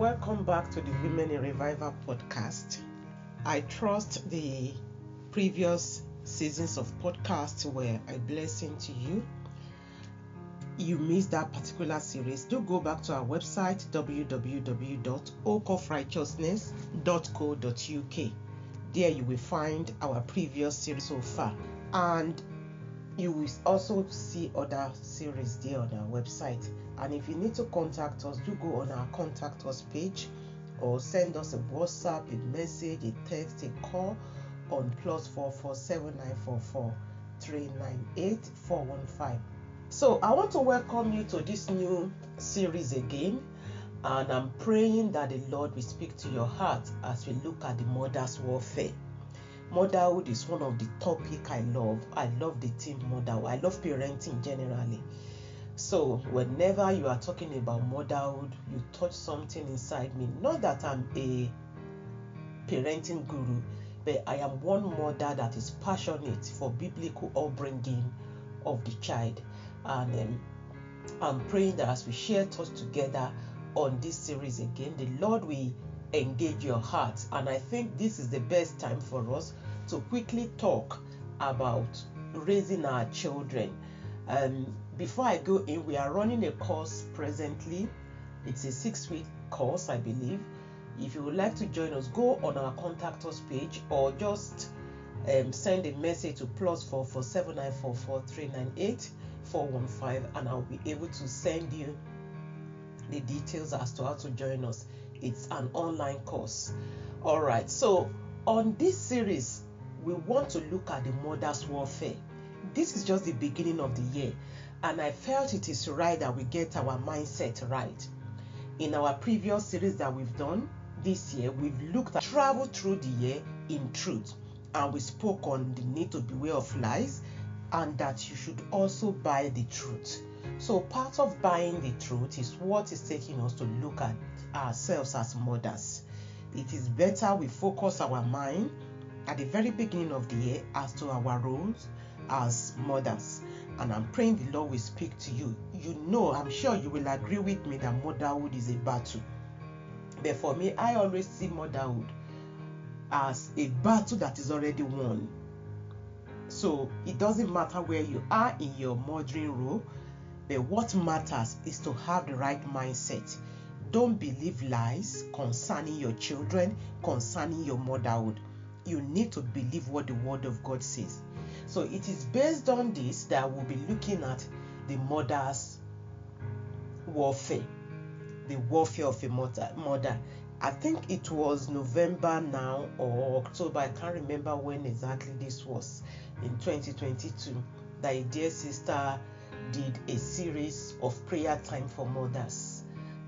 Welcome back to the Women in Revival podcast. I trust the previous seasons of podcasts were a blessing to you. You missed that particular series, do go back to our website www.oakofrighteousness.co.uk. There you will find our previous series so far, and you will also see other series there on our website. And if you need to contact us, do go on our contact us page or send us a WhatsApp, a message, a text, a call on plus four four seven nine four four three nine eight four one five. So I want to welcome you to this new series again, and I'm praying that the Lord will speak to your heart as we look at the mother's warfare. Motherhood is one of the topic I love. I love the theme motherhood. I love parenting generally. So whenever you are talking about motherhood, you touch something inside me. Not that I'm a parenting guru, but I am one mother that is passionate for biblical upbringing of the child. And um, I'm praying that as we share thoughts together on this series again, the Lord will engage your heart. And I think this is the best time for us to quickly talk about raising our children. Um, before I go in, we are running a course presently. It's a six week course, I believe. If you would like to join us, go on our contact us page or just um, send a message to plus four four seven nine four four three nine eight four one five, and I'll be able to send you the details as to how to join us. It's an online course. All right. So on this series, we want to look at the mother's warfare. This is just the beginning of the year, and I felt it is right that we get our mindset right. In our previous series that we've done this year, we've looked at travel through the year in truth, and we spoke on the need to beware of lies and that you should also buy the truth. So, part of buying the truth is what is taking us to look at ourselves as mothers. It is better we focus our mind at the very beginning of the year as to our roles as mothers. And I'm praying the Lord will speak to you. You know, I'm sure you will agree with me that motherhood is a battle. But for me, I always see motherhood as a battle that is already won. So it doesn't matter where you are in your mothering role, but what matters is to have the right mindset. Don't believe lies concerning your children, concerning your motherhood. You need to believe what the Word of God says. So it is based on this that we'll be looking at the mother's warfare, the warfare of a mother. mother. I think it was November now or October. I can't remember when exactly this was in 2022 that a dear sister did a series of prayer time for mothers.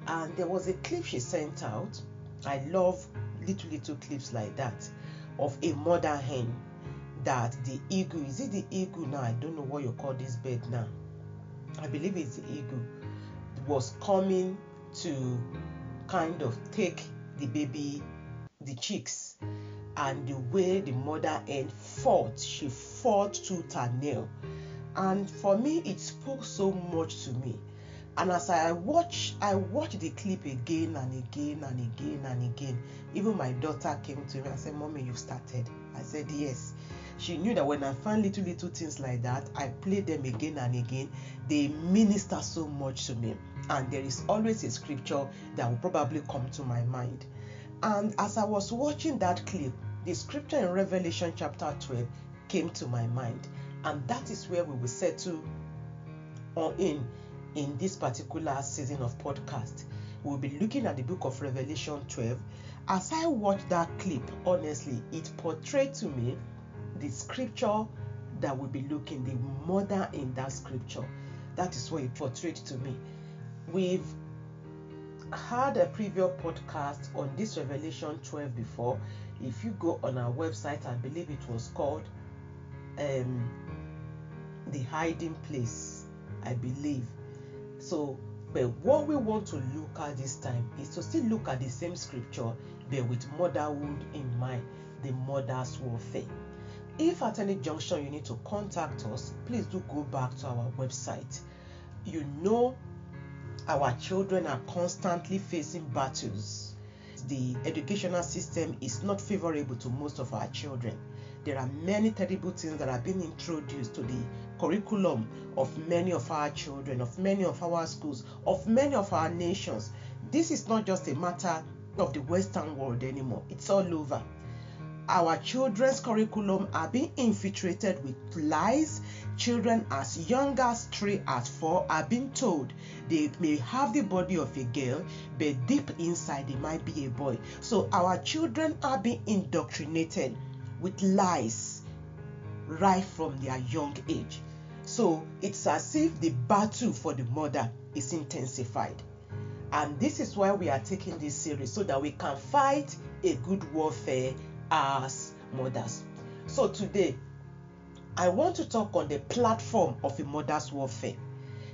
And there was a clip she sent out. I love little little clips like that of a mother hen that the eagle is it the eagle now? I don't know what you call this bird now. I believe it's the eagle was coming to kind of take the baby, the chicks, and the way the mother hen fought, she fought tooth and nail. And for me, it spoke so much to me. And as I watch, I watched the clip again and again and again and again. Even my daughter came to me and said, Mommy, you started. I said, Yes. She knew that when I find little, little things like that, I play them again and again. They minister so much to me. And there is always a scripture that will probably come to my mind. And as I was watching that clip, the scripture in Revelation chapter 12 came to my mind. And that is where we will settle on in in this particular season of podcast. We'll be looking at the book of Revelation 12. As I watched that clip, honestly, it portrayed to me the scripture that we'll be looking, the mother in that scripture. That is what it portrayed to me. We've had a previous podcast on this Revelation 12 before. If you go on our website, I believe it was called um, The Hiding Place, I believe. So, but what we want to look at this time is to still look at the same scripture, but with motherhood in mind, the mother's warfare. If at any junction you need to contact us, please do go back to our website. You know, our children are constantly facing battles. The educational system is not favorable to most of our children. There are many terrible things that are being introduced to the curriculum of many of our children, of many of our schools, of many of our nations. This is not just a matter of the Western world anymore, it's all over. Our children's curriculum are being infiltrated with lies. Children as young as three, as four, are being told they may have the body of a girl, but deep inside they might be a boy. So our children are being indoctrinated with lies right from their young age. So it's as if the battle for the mother is intensified. And this is why we are taking this series so that we can fight a good warfare as mothers. So today, I want to talk on the platform of a mother's warfare.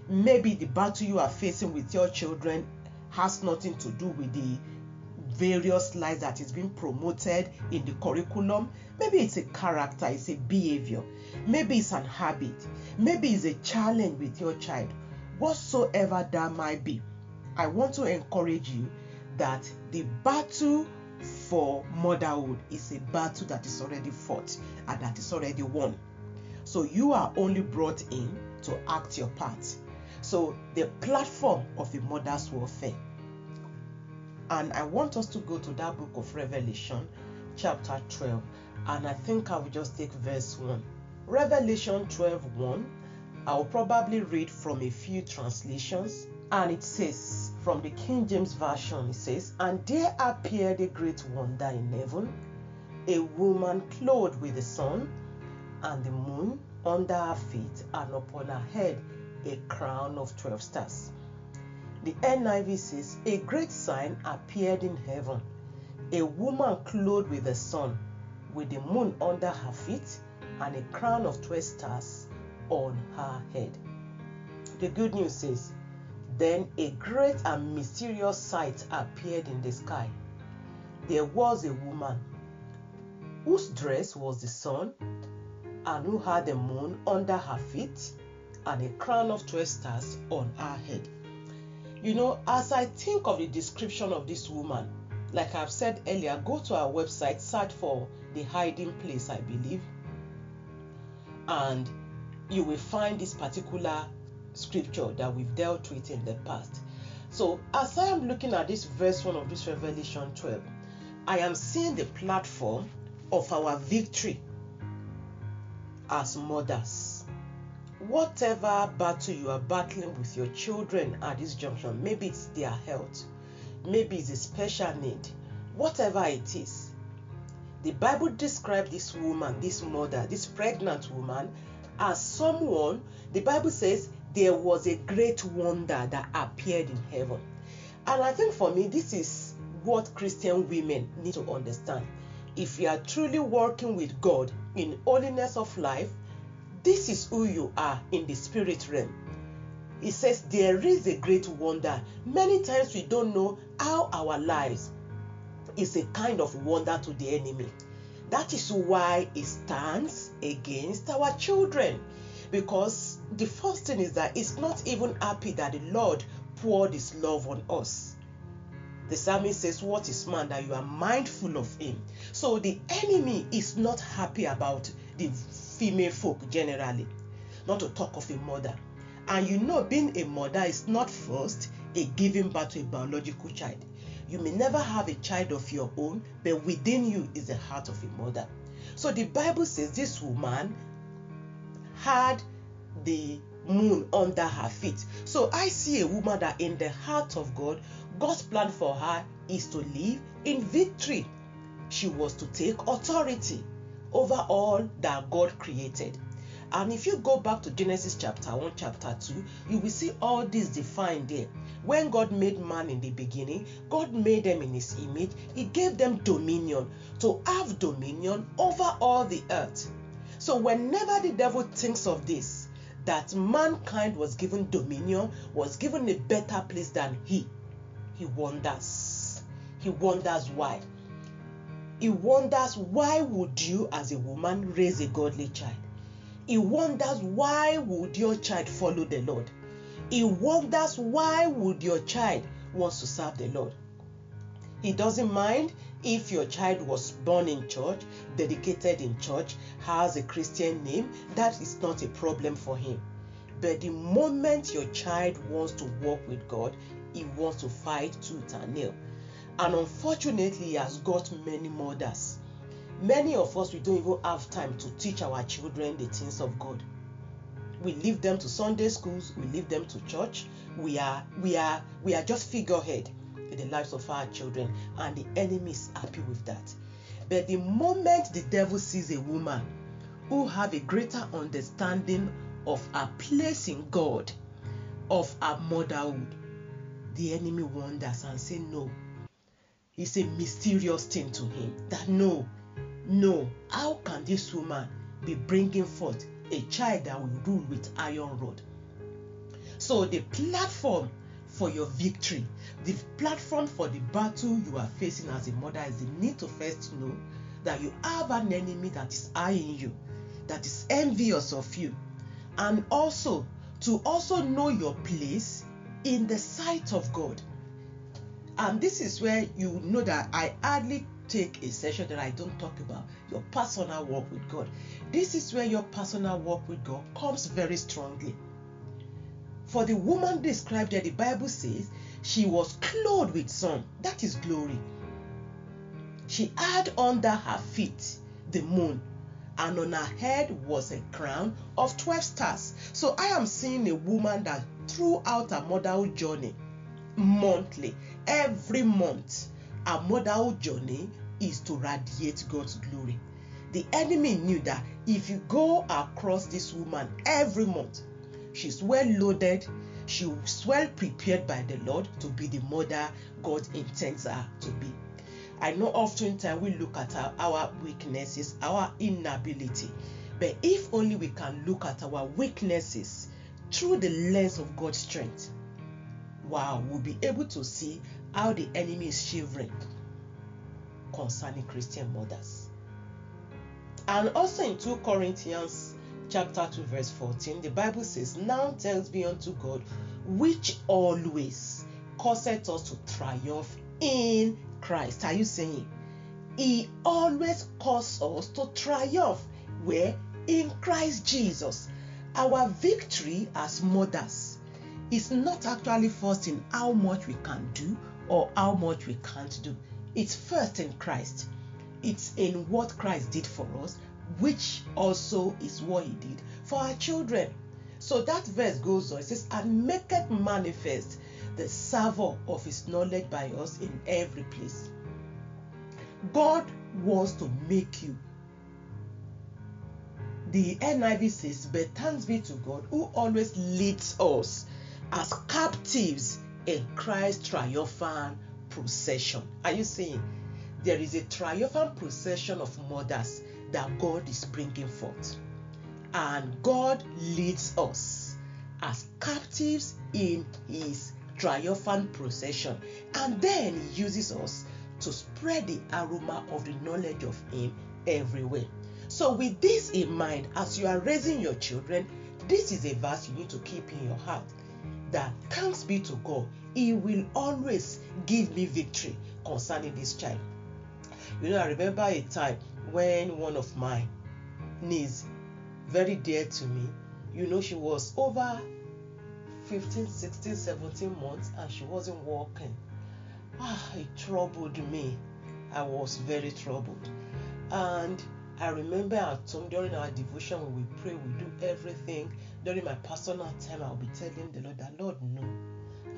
Maybe the battle you are facing with your children has nothing to do with the various lies that is being promoted in the curriculum. Maybe it's a character, it's a behavior, maybe it's an habit, maybe it's a challenge with your child. Whatsoever that might be, I want to encourage you that the battle for motherhood is a battle that is already fought and that is already won. So you are only brought in to act your part. So the platform of a mother's warfare. And I want us to go to that book of Revelation, chapter 12. And I think I will just take verse 1. Revelation 12 1. I'll probably read from a few translations. And it says, from the King James Version, it says, And there appeared a great wonder in heaven, a woman clothed with the sun and the moon under her feet, and upon her head a crown of 12 stars. The NIV says, A great sign appeared in heaven, a woman clothed with the sun, with the moon under her feet, and a crown of 12 stars on her head. The good news says, then a great and mysterious sight appeared in the sky. There was a woman whose dress was the sun, and who had the moon under her feet, and a crown of 12 stars on her head. You know, as I think of the description of this woman, like I've said earlier, go to our website, search for the hiding place, I believe, and you will find this particular scripture that we've dealt with in the past. So, as I am looking at this verse 1 of this Revelation 12, I am seeing the platform of our victory as mothers. Whatever battle you are battling with your children at this junction, maybe it's their health, maybe it's a special need, whatever it is, the Bible describes this woman, this mother, this pregnant woman, as someone, the Bible says, there was a great wonder that appeared in heaven. And I think for me, this is what Christian women need to understand. If you are truly working with God in holiness of life, this is who you are in the spirit realm. It says there is a great wonder. Many times we don't know how our lives is a kind of wonder to the enemy. That is why it stands against our children because the first thing is that it's not even happy that the Lord poured his love on us. The psalmist says, What is man that you are mindful of him? So the enemy is not happy about the female folk generally, not to talk of a mother. And you know, being a mother is not first a giving birth to a biological child. You may never have a child of your own, but within you is the heart of a mother. So the Bible says this woman had the moon under her feet. So I see a woman that in the heart of God, God's plan for her is to live in victory. She was to take authority over all that God created. And if you go back to Genesis chapter 1, chapter 2, you will see all this defined there. When God made man in the beginning, God made them in his image. He gave them dominion to have dominion over all the earth. So, whenever the devil thinks of this, that mankind was given dominion, was given a better place than he, he wonders. He wonders why. He wonders why would you, as a woman, raise a godly child? He wonders why would your child follow the Lord? He wonders why would your child wants to serve the Lord. He doesn't mind if your child was born in church, dedicated in church, has a Christian name, that is not a problem for him. But the moment your child wants to walk with God, he wants to fight tooth and nail. And unfortunately, he has got many mothers. Many of us, we don't even have time to teach our children the things of God. We leave them to Sunday schools, we leave them to church. We are, we are, we are just figurehead in the lives of our children, and the enemy is happy with that. But the moment the devil sees a woman who have a greater understanding of her place in God, of her motherhood, the enemy wonders and say no. It's a mysterious thing to him that no, no, how can this woman be bringing forth a child that will rule with iron rod? So the platform for your victory, the platform for the battle you are facing as a mother is the need to first know that you have an enemy that is eyeing you, that is envious of you, and also to also know your place in the sight of God. And this is where you know that I hardly take a session that I don't talk about your personal walk with God. This is where your personal walk with God comes very strongly. For the woman described there, the Bible says she was clothed with sun. That is glory. She had under her feet the moon, and on her head was a crown of 12 stars. So I am seeing a woman that throughout her motherhood journey, monthly, every month, her motherhood journey is to radiate God's glory. The enemy knew that if you go across this woman every month, she's well loaded, she's well prepared by the Lord to be the mother God intends her to be. I know oftentimes we look at our, our weaknesses, our inability, but if only we can look at our weaknesses through the lens of God's strength, wow, we'll be able to see how the enemy is shivering concerning Christian mothers. And also in 2 Corinthians chapter 2 verse 14 the bible says now thanks be unto god which always causeth us to triumph in christ. Are you saying he always causes us to triumph where? In christ jesus. Our victory as mothers is not actually first in how much we can do or how much we can't do it's first in christ it's in what christ did for us which also is what he did for our children. So that verse goes on. It says, And maketh manifest the savour of his knowledge by us in every place. God wants to make you. The NIV says, But thanks be to God who always leads us as captives in Christ's triumphant procession. Are you seeing? There is a triumphant procession of mothers that God is bringing forth. And God leads us as captives in his triumphant procession. And then he uses us to spread the aroma of the knowledge of him everywhere. So, with this in mind, as you are raising your children, this is a verse you need to keep in your heart that thanks be to God, He will always give me victory concerning this child. You know, I remember a time when one of my niece, very dear to me, you know, she was over 15, 16, 17 months and she wasn't walking. Ah, it troubled me. I was very troubled. And I remember at home during our devotion we pray, we do everything. During my personal time, I'll be telling the Lord that Lord, no.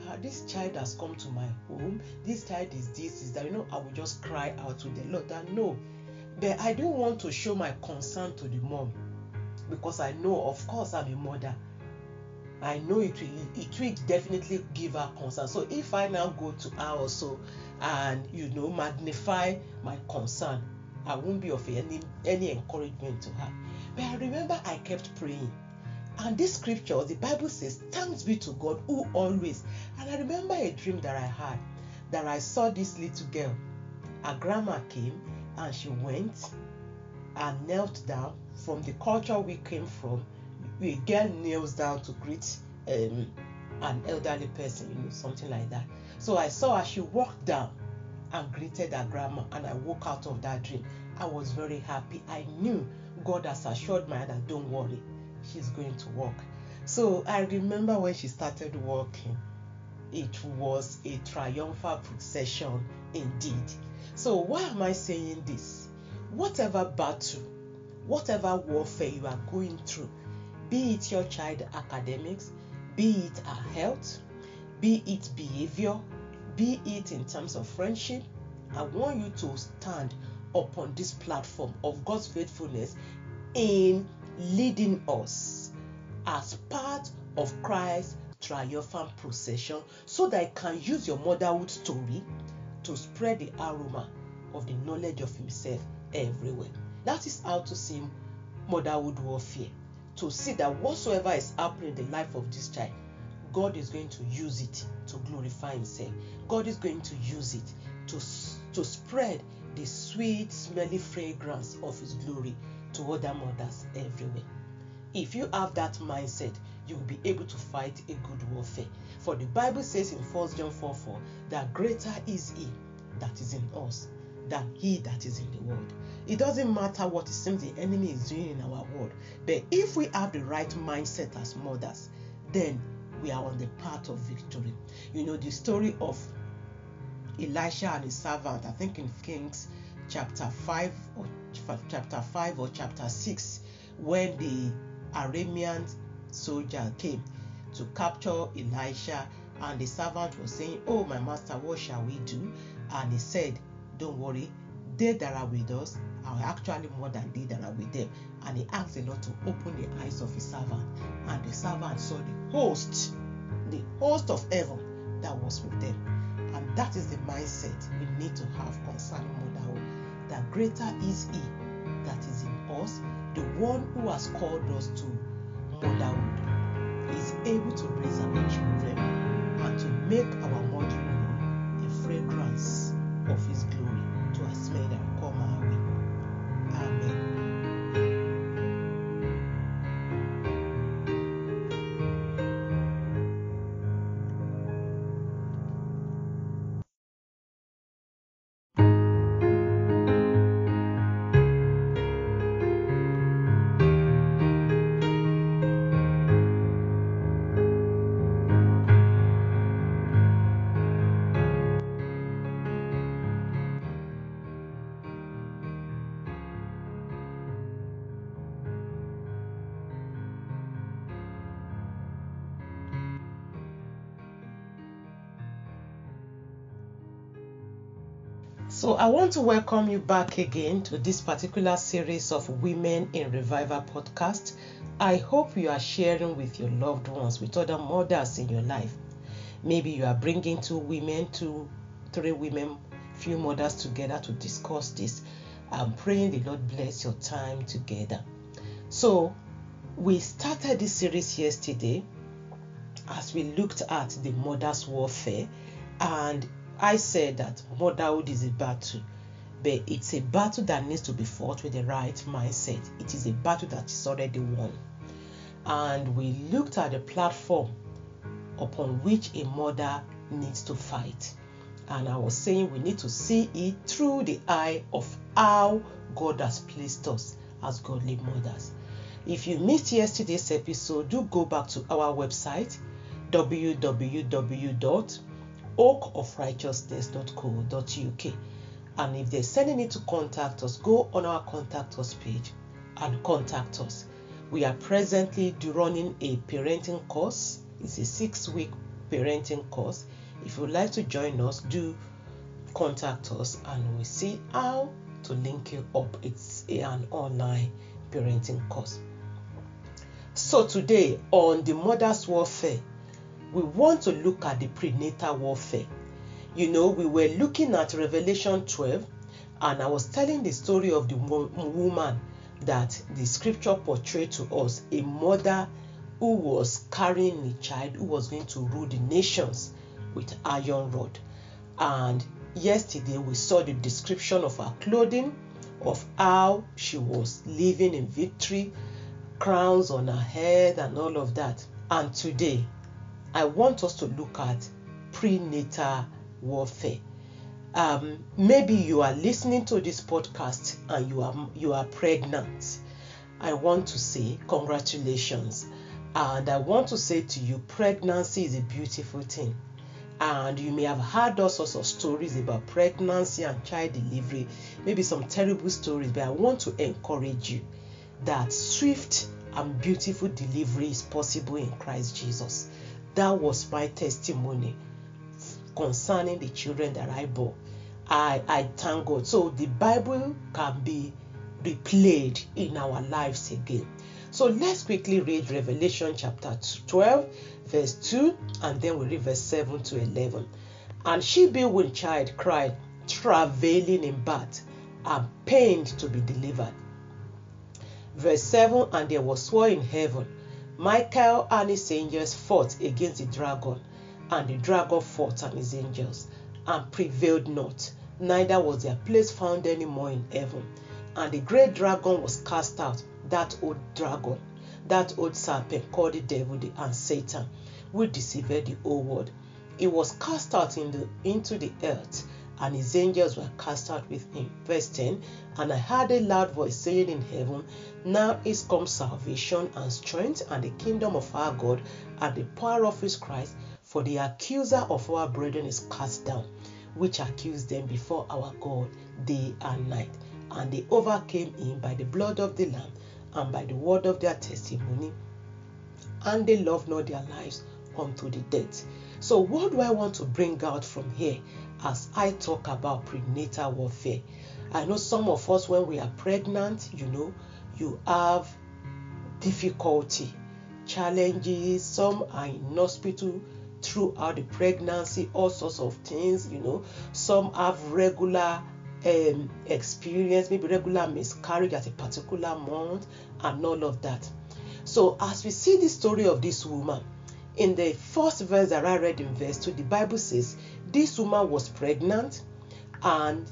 Ah, this child has come to my home. This child is this, is that. You know, I will just cry out to the Lord that no. But I don't want to show my concern to the mom because I know, of course, I'm a mother. I know it will it will definitely give her concern. So if I now go to her also and you know magnify my concern, I won't be of any any encouragement to her. But I remember I kept praying. And this scripture, the Bible says, Thanks be to God who always. And I remember a dream that I had that I saw this little girl. Her grandma came and she went and knelt down from the culture we came from. A girl kneels down to greet um, an elderly person, you know, something like that. So I saw her, she walked down and greeted her grandma, and I woke out of that dream. I was very happy. I knew God has assured my that don't worry, she's going to walk. So I remember when she started walking, it was a triumphal procession indeed. So why am I saying this? Whatever battle, whatever warfare you are going through, be it your child academics, be it our health, be it behavior, be it in terms of friendship, I want you to stand upon this platform of God's faithfulness in leading us as part of Christ's triumphant procession so that I can use your motherhood story to spread the aroma of the knowledge of Himself everywhere. That is how to see motherhood warfare. To see that whatsoever is happening in the life of this child, God is going to use it to glorify Himself. God is going to use it to, to spread the sweet, smelly fragrance of His glory to other mothers everywhere. If you have that mindset, you will be able to fight a good warfare. For the Bible says in 1 John 4 4 that greater is He that is in us than He that is in the world. It doesn't matter what it seems the enemy is doing in our world, but if we have the right mindset as mothers, then we are on the path of victory. You know, the story of Elisha and his servant, I think in Kings chapter 5 or chapter 5 or chapter 6, when the Aramean soldier came to capture Elisha, and the servant was saying, Oh, my master, what shall we do? And he said, Don't worry, they that are with us are actually more than they that are with them. And he asked the Lord to open the eyes of his servant, and the servant saw the host, the host of heaven that was with them. And that is the mindset we need to have concerning motherhood. That greater is He us, the one who has called us to motherhood, is able to raise our children and to make our mothering a fragrance of His glory I want to welcome you back again to this particular series of Women in Revival podcast. I hope you are sharing with your loved ones, with other mothers in your life. Maybe you are bringing two women, two, three women, few mothers together to discuss this. I'm praying the Lord bless your time together. So, we started this series yesterday as we looked at the mother's warfare and I said that motherhood is a battle, but it's a battle that needs to be fought with the right mindset. It is a battle that is already won. And we looked at the platform upon which a mother needs to fight. And I was saying we need to see it through the eye of how God has placed us as godly mothers. If you missed yesterday's episode, do go back to our website www oakofrighteousness.co.uk. And if there's any need to contact us, go on our contact us page and contact us. We are presently running a parenting course. It's a six week parenting course. If you'd like to join us, do contact us and we'll see how to link you up. It's an online parenting course. So today on the mother's warfare, we want to look at the prenatal warfare. You know, we were looking at Revelation 12, and I was telling the story of the woman that the scripture portrayed to us a mother who was carrying a child who was going to rule the nations with iron rod. And yesterday we saw the description of her clothing, of how she was living in victory, crowns on her head, and all of that. And today I want us to look at prenatal warfare. Um, maybe you are listening to this podcast and you are you are pregnant. I want to say congratulations, and I want to say to you, pregnancy is a beautiful thing. And you may have heard all sorts of stories about pregnancy and child delivery, maybe some terrible stories, but I want to encourage you that swift and beautiful delivery is possible in Christ Jesus. That was my testimony concerning the children that I bore. I, I thank God. So the Bible can be replayed in our lives again. So let's quickly read Revelation chapter 12, verse 2, and then we read verse 7 to 11. And she being with child cried, travailing in birth, and pained to be delivered. Verse 7 And there was war in heaven. Michael and his angels fought against the dragon, and the dragon fought and his angels, and prevailed not, neither was their place found any more in heaven. And the great dragon was cast out, that old dragon, that old serpent called the devil and Satan, which deceived the whole world. He was cast out in the, into the earth, and his angels were cast out with him. Verse 10 And I heard a loud voice saying in heaven, Now is come salvation and strength, and the kingdom of our God, and the power of his Christ, for the accuser of our brethren is cast down, which accused them before our God day and night. And they overcame him by the blood of the Lamb and by the word of their testimony, and they loved not their lives unto the death. So, what do I want to bring out from here as I talk about prenatal warfare? I know some of us, when we are pregnant, you know, you have difficulty, challenges. Some are in hospital throughout the pregnancy, all sorts of things, you know. Some have regular um, experience, maybe regular miscarriage at a particular month, and all of that. So, as we see the story of this woman, in the first verse that I read in verse 2, the Bible says this woman was pregnant, and uh,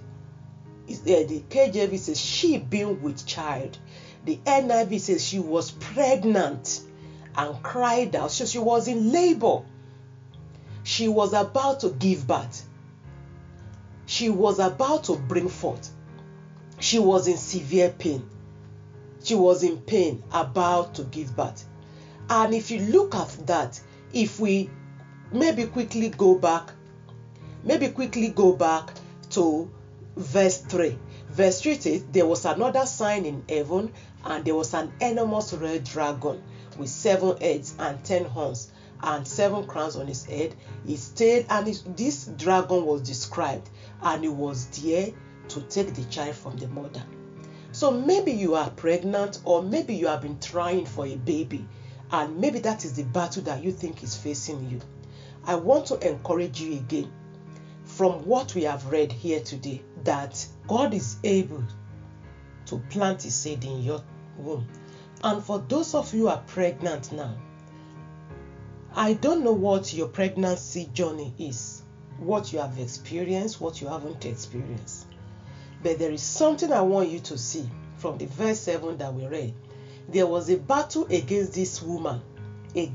the KJV says she being with child. The NIV says she was pregnant and cried out. So she was in labor. She was about to give birth she was about to bring forth. She was in severe pain. She was in pain, about to give birth. And if you look at that, if we maybe quickly go back, maybe quickly go back to verse 3. Verse 3 says, There was another sign in heaven, and there was an enormous red dragon with seven heads and ten horns and seven crowns on his head, his tail, and his, this dragon was described, and he was there to take the child from the mother. So maybe you are pregnant, or maybe you have been trying for a baby, and maybe that is the battle that you think is facing you. I want to encourage you again from what we have read here today that God is able to plant a seed in your womb. And for those of you who are pregnant now, I don't know what your pregnancy journey is, what you have experienced, what you haven't experienced. But there is something I want you to see from the verse 7 that we read. There was a battle against this woman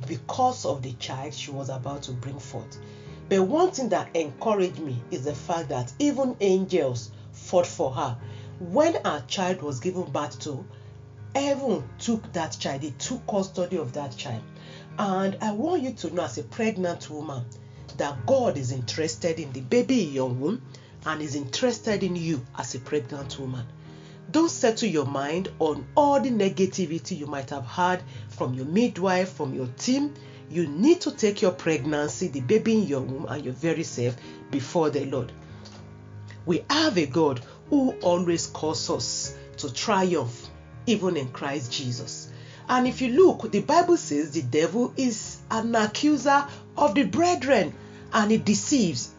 because of the child she was about to bring forth. But one thing that encouraged me is the fact that even angels fought for her. When her child was given birth to, heaven took that child, they took custody of that child. And I want you to know, as a pregnant woman, that God is interested in the baby in your womb and is interested in you as a pregnant woman. Don't settle your mind on all the negativity you might have had from your midwife, from your team. You need to take your pregnancy, the baby in your womb, and your very self before the Lord. We have a God who always calls us to triumph, even in Christ Jesus. And if you look, the Bible says the devil is an accuser of the brethren and he deceives.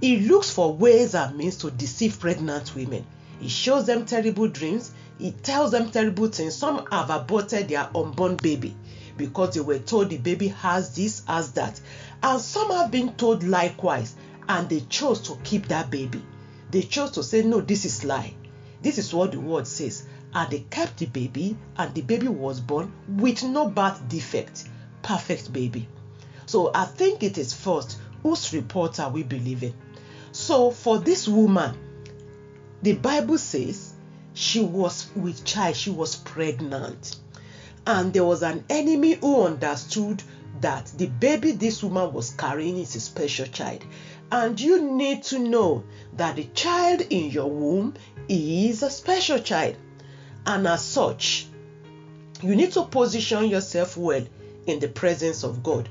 He looks for ways and means to deceive pregnant women. He shows them terrible dreams. He tells them terrible things. Some have aborted their unborn baby because they were told the baby has this, has that. And some have been told likewise and they chose to keep that baby. They chose to say, no, this is lie. This is what the word says and they kept the baby and the baby was born with no birth defect perfect baby So I think it is first whose report are we believing? So for this woman, the Bible says she was with child, she was pregnant. And there was an enemy who understood that the baby this woman was carrying is a special child. And you need to know that the child in your womb is a special child. And as such, you need to position yourself well in the presence of God,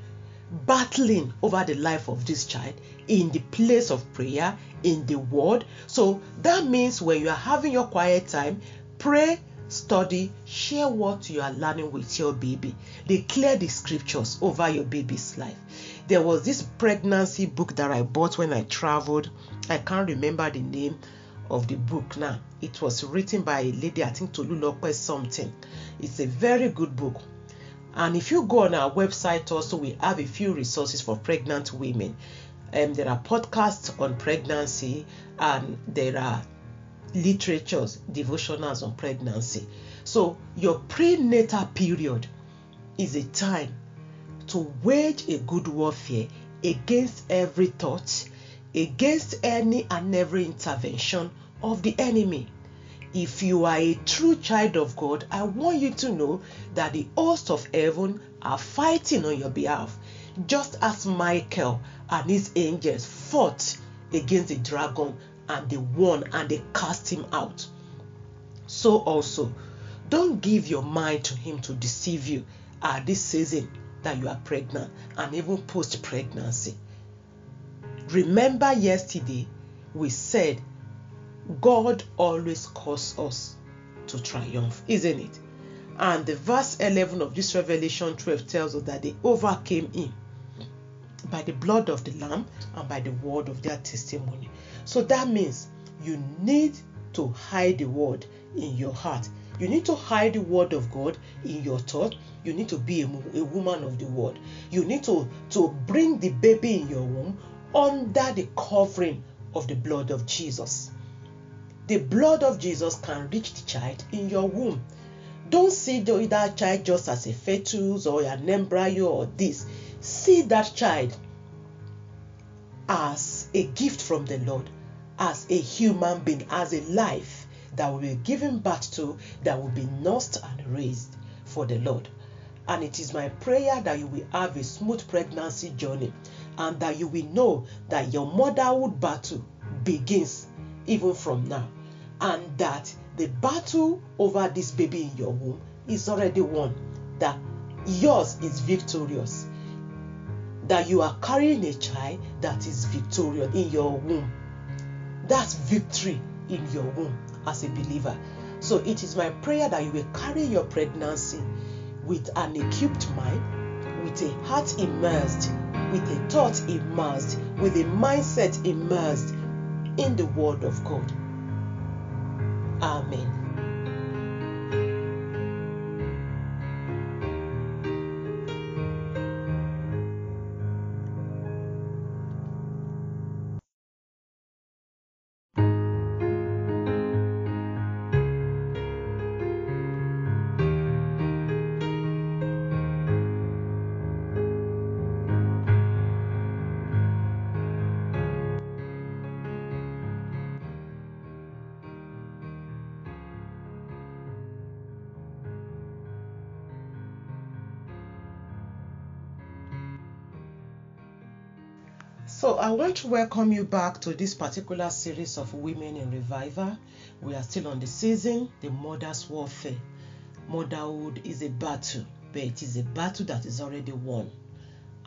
battling over the life of this child in the place of prayer, in the word. So that means when you are having your quiet time, pray, study, share what you are learning with your baby. Declare the scriptures over your baby's life. There was this pregnancy book that I bought when I traveled. I can't remember the name of the book now. It was written by a lady, I think Tolulope something. It's a very good book. And if you go on our website, also, we have a few resources for pregnant women. Um, there are podcasts on pregnancy, and there are literatures, devotionals on pregnancy. So, your prenatal period is a time to wage a good warfare against every thought, against any and every intervention of the enemy. If you are a true child of God, I want you to know that the hosts of heaven are fighting on your behalf, just as Michael and his angels fought against the dragon and they won and they cast him out. So also, don't give your mind to him to deceive you at this season that you are pregnant and even post pregnancy. Remember yesterday we said God always calls us to triumph, isn't it? And the verse 11 of this Revelation 12 tells us that they overcame him by the blood of the Lamb and by the word of their testimony. So that means you need to hide the word in your heart. You need to hide the word of God in your thought. You need to be a, a woman of the word. You need to, to bring the baby in your womb under the covering of the blood of Jesus. The blood of Jesus can reach the child in your womb. Don't see the that child just as a fetus or an embryo or this. See that child as a gift from the Lord, as a human being, as a life that will be given birth to, that will be nursed and raised for the Lord. And it is my prayer that you will have a smooth pregnancy journey and that you will know that your motherhood battle begins even from now and that the battle over this baby in your womb is already won that yours is victorious that you are carrying a child that is victorious in your womb. That's victory in your womb as a believer. So it is my prayer that you will carry your pregnancy with an equipped mind with a heart immersed with a thought immersed with a mindset immersed in the word of god. Amen. Want to welcome you back to this particular series of Women in Revival. We are still on the season, the Mother's Warfare. Motherhood is a battle, but it is a battle that is already won.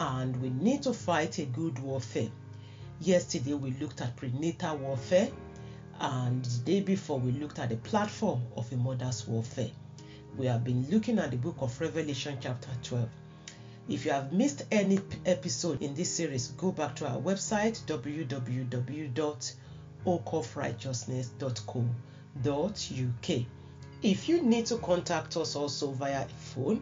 And we need to fight a good warfare. Yesterday, we looked at prenatal warfare, and the day before, we looked at the platform of a mother's warfare. We have been looking at the book of Revelation, chapter 12. If you have missed any episode in this series, go back to our website www.oakofrighteousness.co.uk. If you need to contact us also via phone,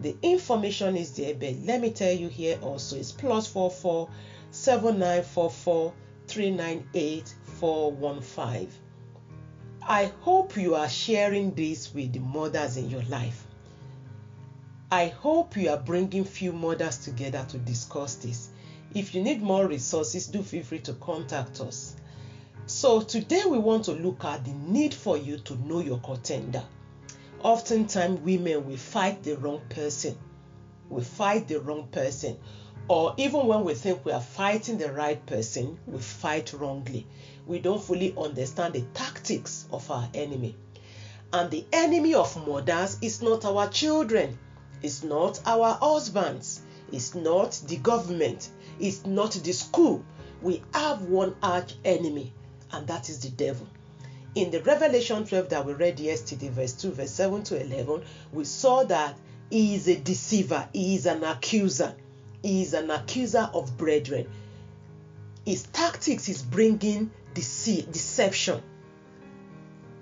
the information is there, but let me tell you here also it's plus 44 7944 398 415. I hope you are sharing this with the mothers in your life I hope you are bringing few mothers together to discuss this. If you need more resources, do feel free to contact us. So, today we want to look at the need for you to know your contender. Oftentimes, women will fight the wrong person. We fight the wrong person. Or even when we think we are fighting the right person, we fight wrongly. We don't fully understand the tactics of our enemy. And the enemy of mothers is not our children, it's not our husbands, it's not the government, it's not the school. We have one arch enemy, and that is the devil. In the Revelation 12 that we read yesterday, verse 2, verse 7 to 11, we saw that he is a deceiver, he is an accuser, he is an accuser of brethren. His tactics is bringing dece- deception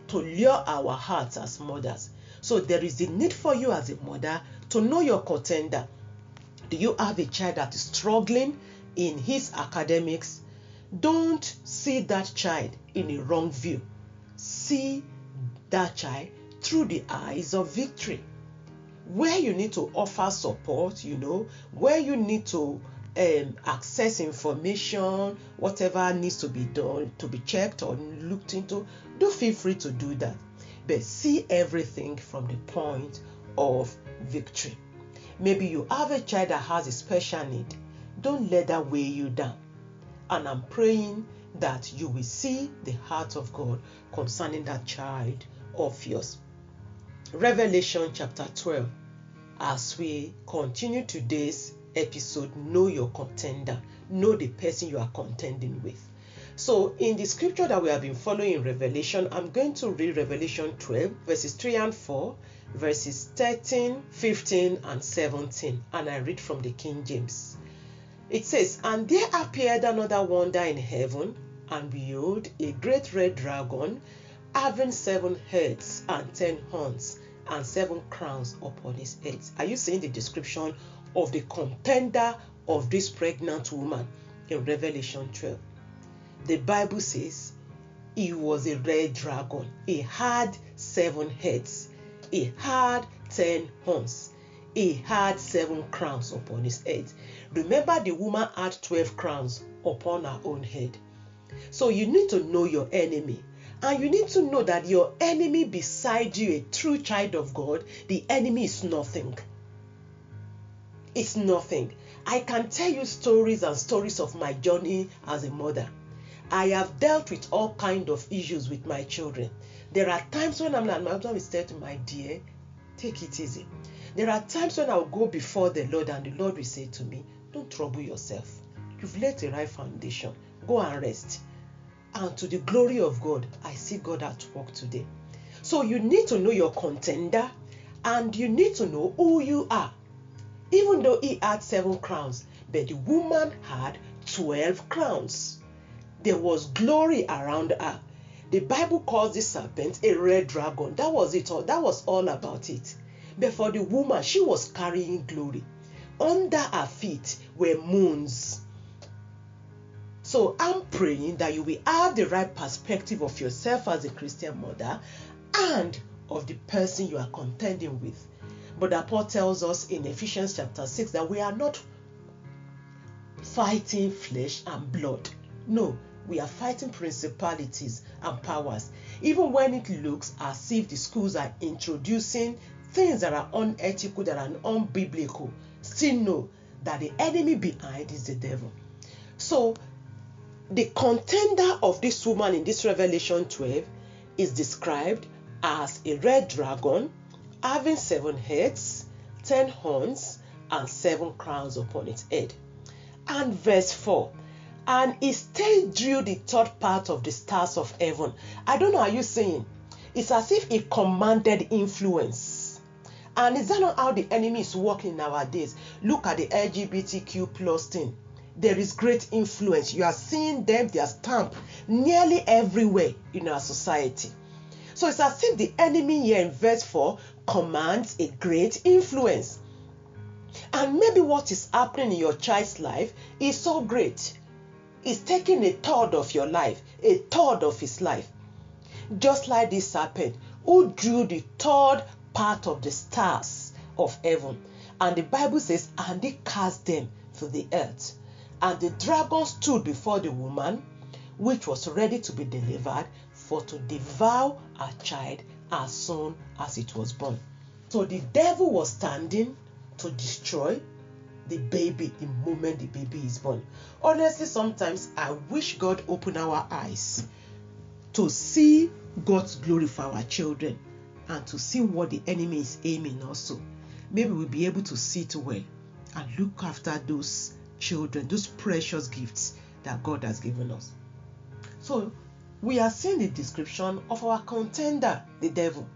to lure our hearts as mothers. So there is a need for you as a mother to know your contender. Do you have a child that is struggling in his academics? Don't see that child in a wrong view. See that child through the eyes of victory. Where you need to offer support, you know, where you need to um, access information, whatever needs to be done, to be checked or looked into, do feel free to do that. But see everything from the point of victory. Maybe you have a child that has a special need. Don't let that weigh you down. And I'm praying that you will see the heart of God concerning that child of yours. Revelation chapter 12. As we continue today's episode, know your contender, know the person you are contending with. So, in the scripture that we have been following in Revelation, I'm going to read Revelation 12, verses 3 and 4, verses 13, 15, and 17, and I read from the King James. It says, And there appeared another wonder in heaven, and behold, a great red dragon, having seven heads and ten horns, and seven crowns upon his heads. Are you seeing the description of the contender of this pregnant woman in Revelation 12? The Bible says he was a red dragon. He had seven heads. He had ten horns. He had seven crowns upon his head. Remember, the woman had 12 crowns upon her own head. So you need to know your enemy. And you need to know that your enemy beside you, a true child of God, the enemy is nothing. It's nothing. I can tell you stories and stories of my journey as a mother. I have dealt with all kind of issues with my children. There are times when I'm like, my husband will say to my dear, take it easy. There are times when I'll go before the Lord and the Lord will say to me, don't trouble yourself. You've laid the right foundation. Go and rest. And to the glory of God, I see God at work today. So you need to know your contender and you need to know who you are. Even though he had seven crowns, but the woman had 12 crowns. There was glory around her. The Bible calls this serpent a red dragon. That was it all. That was all about it. But for the woman, she was carrying glory. Under her feet were moons. So I'm praying that you will have the right perspective of yourself as a Christian mother and of the person you are contending with. But Paul tells us in Ephesians chapter 6 that we are not fighting flesh and blood. No, we are fighting principalities and powers. Even when it looks as if the schools are introducing things that are unethical, that are unbiblical, still know that the enemy behind is the devil. So, the contender of this woman in this Revelation 12 is described as a red dragon having seven heads, ten horns, and seven crowns upon its head. And verse 4 and he still drew the third part of the stars of heaven. I don't know, are you saying? It's as if he commanded influence. And is that not how the enemy is working nowadays? Look at the LGBTQ plus thing. There is great influence. You are seeing them, their stamp nearly everywhere in our society. So it's as if the enemy here verse 4 commands a great influence. And maybe what is happening in your child's life is so great is taking a third of your life, a third of his life. Just like this serpent who drew the third part of the stars of heaven. And the Bible says, and they cast them to the earth. And the dragon stood before the woman, which was ready to be delivered, for to devour her child as soon as it was born. So the devil was standing to destroy the baby the moment the baby is born. Honestly, sometimes I wish God open our eyes to see God's glory for our children and to see what the enemy is aiming also. Maybe we'll be able to see it well and look after those children, those precious gifts that God has given us. So we are seeing the description of our contender, the devil.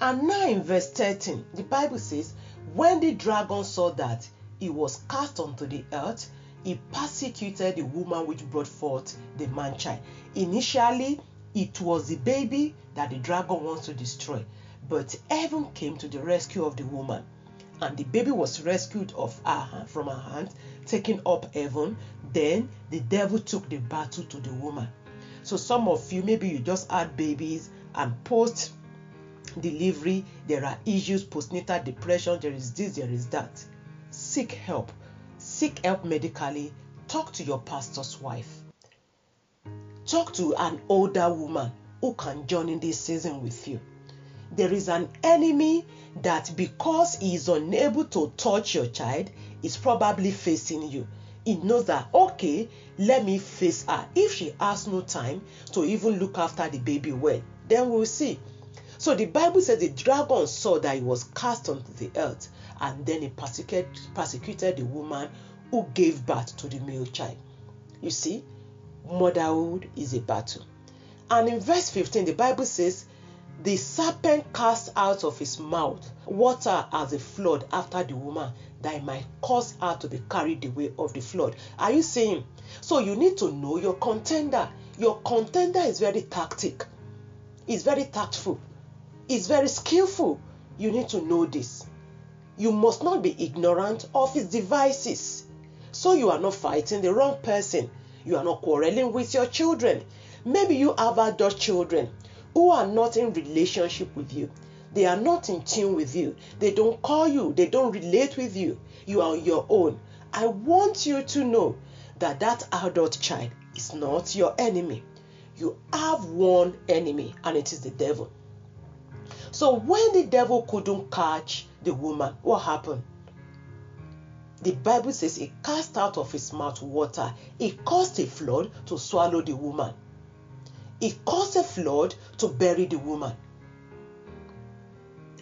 And now in verse 13, the Bible says, When the dragon saw that he was cast onto the earth, he persecuted the woman which brought forth the man child. Initially, it was the baby that the dragon wants to destroy, but heaven came to the rescue of the woman, and the baby was rescued of her from her hand, taken up heaven. Then the devil took the battle to the woman. So some of you, maybe you just had babies and post delivery, there are issues, postnatal depression, there is this, there is that. Seek help. Seek help medically. Talk to your pastor's wife. Talk to an older woman who can join in this season with you. There is an enemy that because he is unable to touch your child, is probably facing you. He knows that, okay, let me face her. If she has no time to even look after the baby well, then we'll see. So the Bible says the dragon saw that he was cast onto the earth, and then he persecuted, persecuted the woman who gave birth to the male child. You see, motherhood is a battle. And in verse 15, the Bible says, The serpent cast out of his mouth water as a flood after the woman, that it might cause her to be carried away of the flood. Are you seeing? So you need to know your contender. Your contender is very tactic, is very tactful, is very skillful. You need to know this. You must not be ignorant of his devices. So you are not fighting the wrong person. You are not quarreling with your children. Maybe you have adult children who are not in relationship with you. They are not in tune with you. They don't call you. They don't relate with you. You are on your own. I want you to know that that adult child is not your enemy. You have one enemy, and it is the devil. So when the devil couldn't catch the woman, what happened? The Bible says he cast out of his mouth water. He caused a flood to swallow the woman. He caused a flood to bury the woman.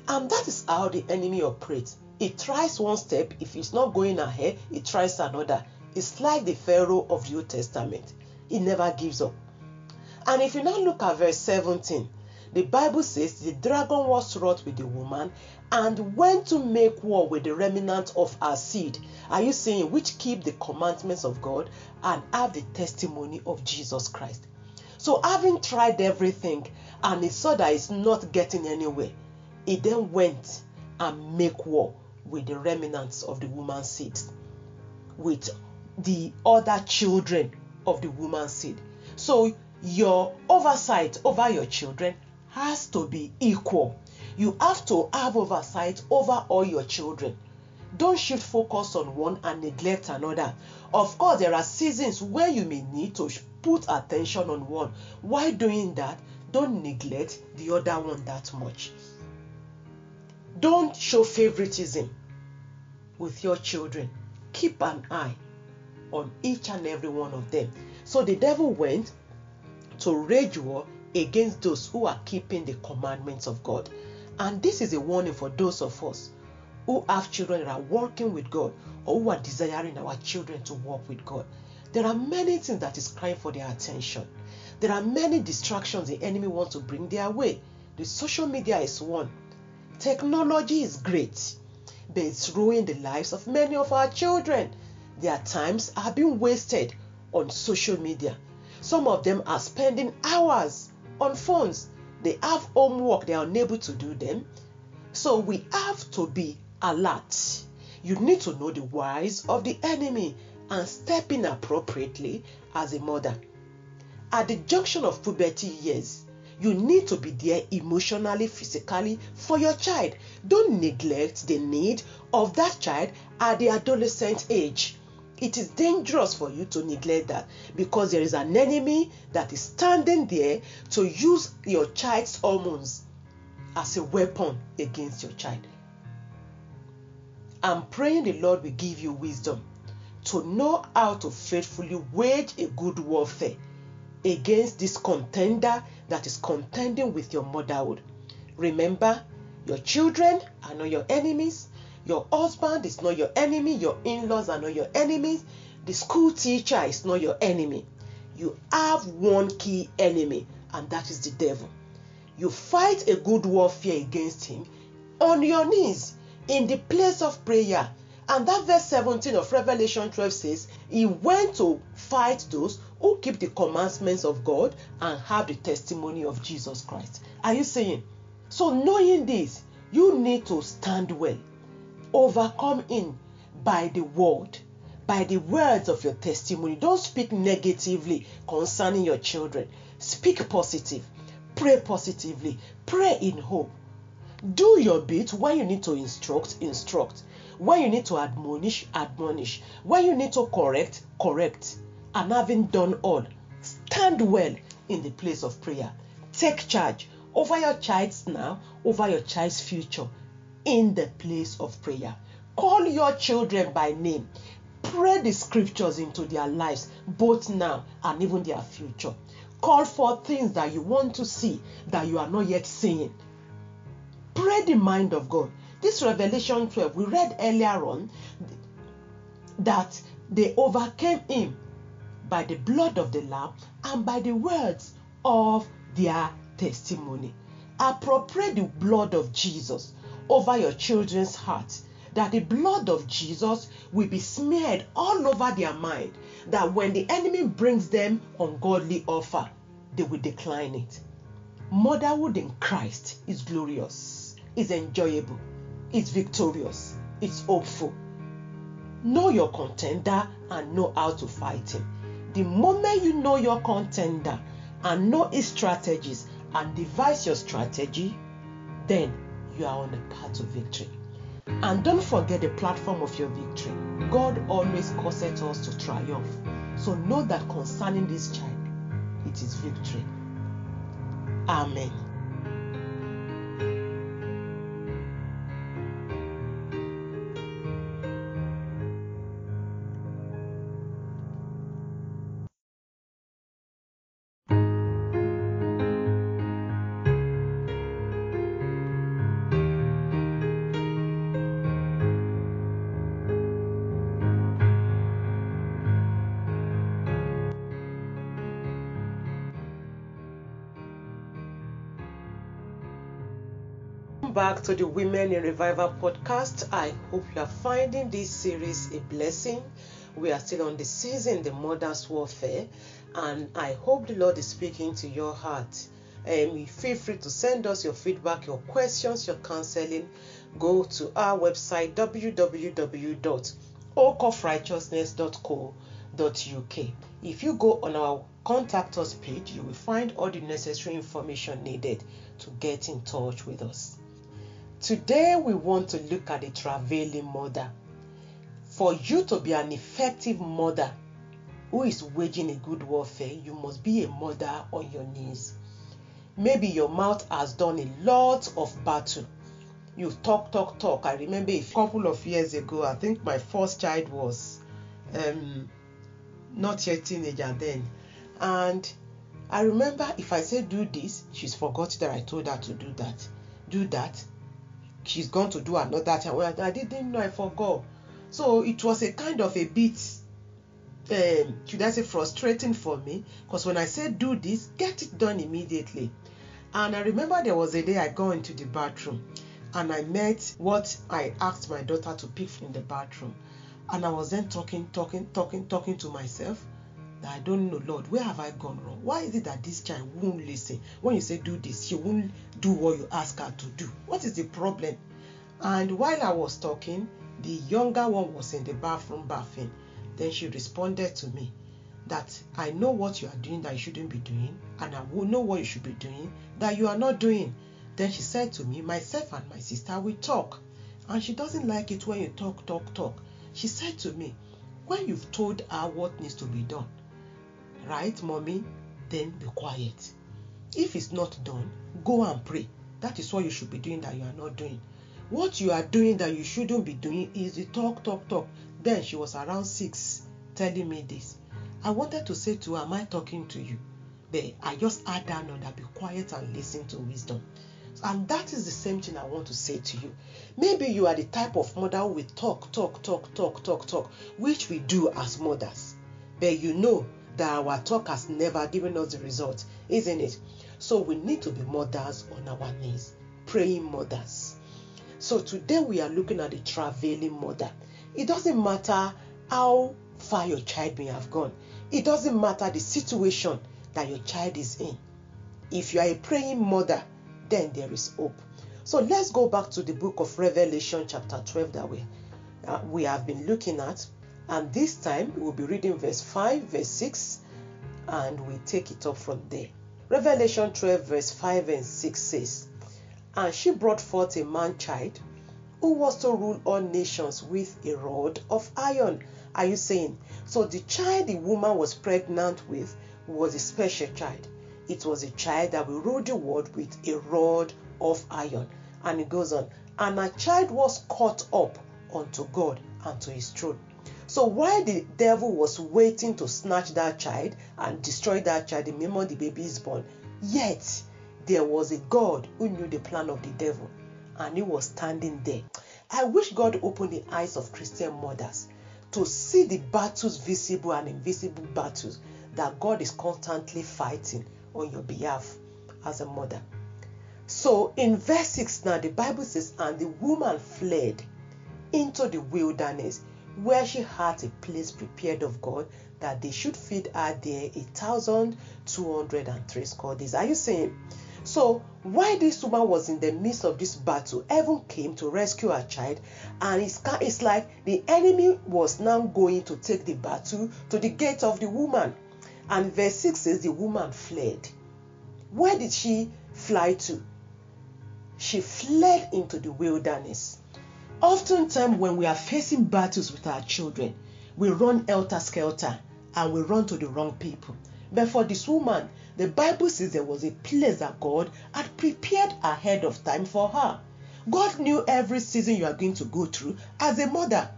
And that is how the enemy operates. He tries one step, if it's not going ahead, he tries another. It's like the Pharaoh of the Old Testament. He never gives up. And if you now look at verse 17, the Bible says the dragon was wroth with the woman and went to make war with the remnant of her seed. Are you saying which keep the commandments of God and have the testimony of Jesus Christ? So, having tried everything and he saw that it's not getting anywhere, he then went and make war with the remnants of the woman's seed, with the other children of the woman's seed. So, your oversight over your children has to be equal. You have to have oversight over all your children. Don't shift focus on one and neglect another. Of course, there are seasons where you may need to put attention on one. While doing that, don't neglect the other one that much. Don't show favoritism with your children. Keep an eye on each and every one of them. So the devil went to rage war against those who are keeping the commandments of God. And this is a warning for those of us who have children that are working with God or who are desiring our children to work with God. There are many things that is crying for their attention. There are many distractions the enemy wants to bring their way. The social media is one. Technology is great, but it's ruining the lives of many of our children. Their times are being wasted on social media. Some of them are spending hours on phones. They have homework, they are unable to do them. So we have to be alert. You need to know the wise of the enemy and step in appropriately as a mother. At the junction of puberty years, You need to be there emotionally, physically for your child. Don't neglect the need of that child at the adolescent age. It is dangerous for you to neglect that because there is an enemy that is standing there to use your child's hormones as a weapon against your child. I'm praying the Lord will give you wisdom to know how to faithfully wage a good warfare against this contender that is contending with your motherhood. Remember, your children are not your enemies. Your husband is not your enemy. Your in laws are not your enemies. The school teacher is not your enemy. You have one key enemy, and that is the devil. You fight a good warfare against him on your knees in the place of prayer. And that verse 17 of Revelation 12 says, He went to fight those who keep the commandments of God and have the testimony of Jesus Christ. Are you saying? So, knowing this, you need to stand well, overcome in by the word, by the words of your testimony. Don't speak negatively concerning your children. Speak positive, pray positively, pray in hope. Do your bit when you need to instruct, instruct. When you need to admonish, admonish. When you need to correct, correct. And having done all, stand well in the place of prayer. Take charge over your child's now, over your child's future in the place of prayer. Call your children by name. Pray the scriptures into their lives, both now and even their future. Call for things that you want to see that you are not yet seeing. Pray the mind of God. This Revelation 12, we read earlier on that they overcame him by the blood of the Lamb and by the words of their testimony. Appropriate the blood of Jesus over your children's hearts, that the blood of Jesus will be smeared all over their mind, that when the enemy brings them ungodly offer, they will decline it. Motherhood in Christ is glorious, is enjoyable, is victorious, it's hopeful. Know your contender and know how to fight him. The moment you know your contender and know his strategies and devise your strategy, then you are on the path to victory. And don't forget the platform of your victory. God always causes us to triumph. So know that concerning this child, it is victory. Amen. To the Women in Revival podcast. I hope you are finding this series a blessing. We are still on the season, the Mother's Warfare, and I hope the Lord is speaking to your heart. Um, feel free to send us your feedback, your questions, your counseling. Go to our website www.oakofrighteousness.co.uk. If you go on our contact us page, you will find all the necessary information needed to get in touch with us. Today, we want to look at the travailing mother. For you to be an effective mother who is waging a good warfare, you must be a mother on your knees. Maybe your mouth has done a lot of battle. You talk, talk, talk. I remember a couple of years ago, I think my first child was um, not yet a teenager then. And I remember if I say do this, she's forgot that I told her to do that. Do that, she's going to do another time. Well, I didn't know I forgot. So it was a kind of a bit, um, should I say, frustrating for me because when I said do this, get it done immediately. And I remember there was a day I go into the bathroom and I met what I asked my daughter to pick from the bathroom. And I was then talking, talking, talking, talking to myself that I don't know, Lord, where have I gone wrong? Why is it that this child won't listen? When you say do this, she won't do what you ask her to do. What is the problem? And while I was talking, the younger one was in the bathroom bathing. Then she responded to me that I know what you are doing that you shouldn't be doing, and I will know what you should be doing that you are not doing. Then she said to me, Myself and my sister will talk. And she doesn't like it when you talk, talk, talk. She said to me, When you've told her what needs to be done, right, mommy, then be quiet. If it's not done, go and pray. That is what you should be doing that you are not doing. What you are doing that you shouldn't be doing is the talk, talk, talk. Then she was around six telling me this. I wanted to say to her, Am I talking to you? But I just add that note that be quiet and listen to wisdom. And that is the same thing I want to say to you. Maybe you are the type of mother who will talk, talk, talk, talk, talk, talk, which we do as mothers. But you know that our talk has never given us the result, isn't it? So we need to be mothers on our knees, praying mothers. So today we are looking at the travailing mother. It doesn't matter how far your child may have gone, it doesn't matter the situation that your child is in. If you are a praying mother, then there is hope. So let's go back to the book of Revelation, chapter 12, that we, uh, we have been looking at. And this time we'll be reading verse 5, verse 6, and we take it up from there. Revelation 12, verse 5 and 6 says, And she brought forth a man child who was to rule all nations with a rod of iron. Are you saying? So the child the woman was pregnant with was a special child. It was a child that will rule the world with a rod of iron. And it goes on. And a child was caught up unto God and to his throne. So while the devil was waiting to snatch that child and destroy that child the moment the baby is born, yet there was a God who knew the plan of the devil and he was standing there. I wish God opened the eyes of Christian mothers to see the battles, visible and invisible battles, that God is constantly fighting on your behalf as a mother. So in verse 6 now, the Bible says, And the woman fled into the wilderness where she had a place prepared of God that they should feed her there a thousand two hundred and three score days. Are you saying? So while this woman was in the midst of this battle, heaven came to rescue her child, and it's, it's like the enemy was now going to take the battle to the gate of the woman. And verse 6 says the woman fled. Where did she fly to? She fled into the wilderness. Oftentimes, when we are facing battles with our children, we run helter skelter and we run to the wrong people. But for this woman, the Bible says there was a place that God had prepared ahead of time for her. God knew every season you are going to go through as a mother.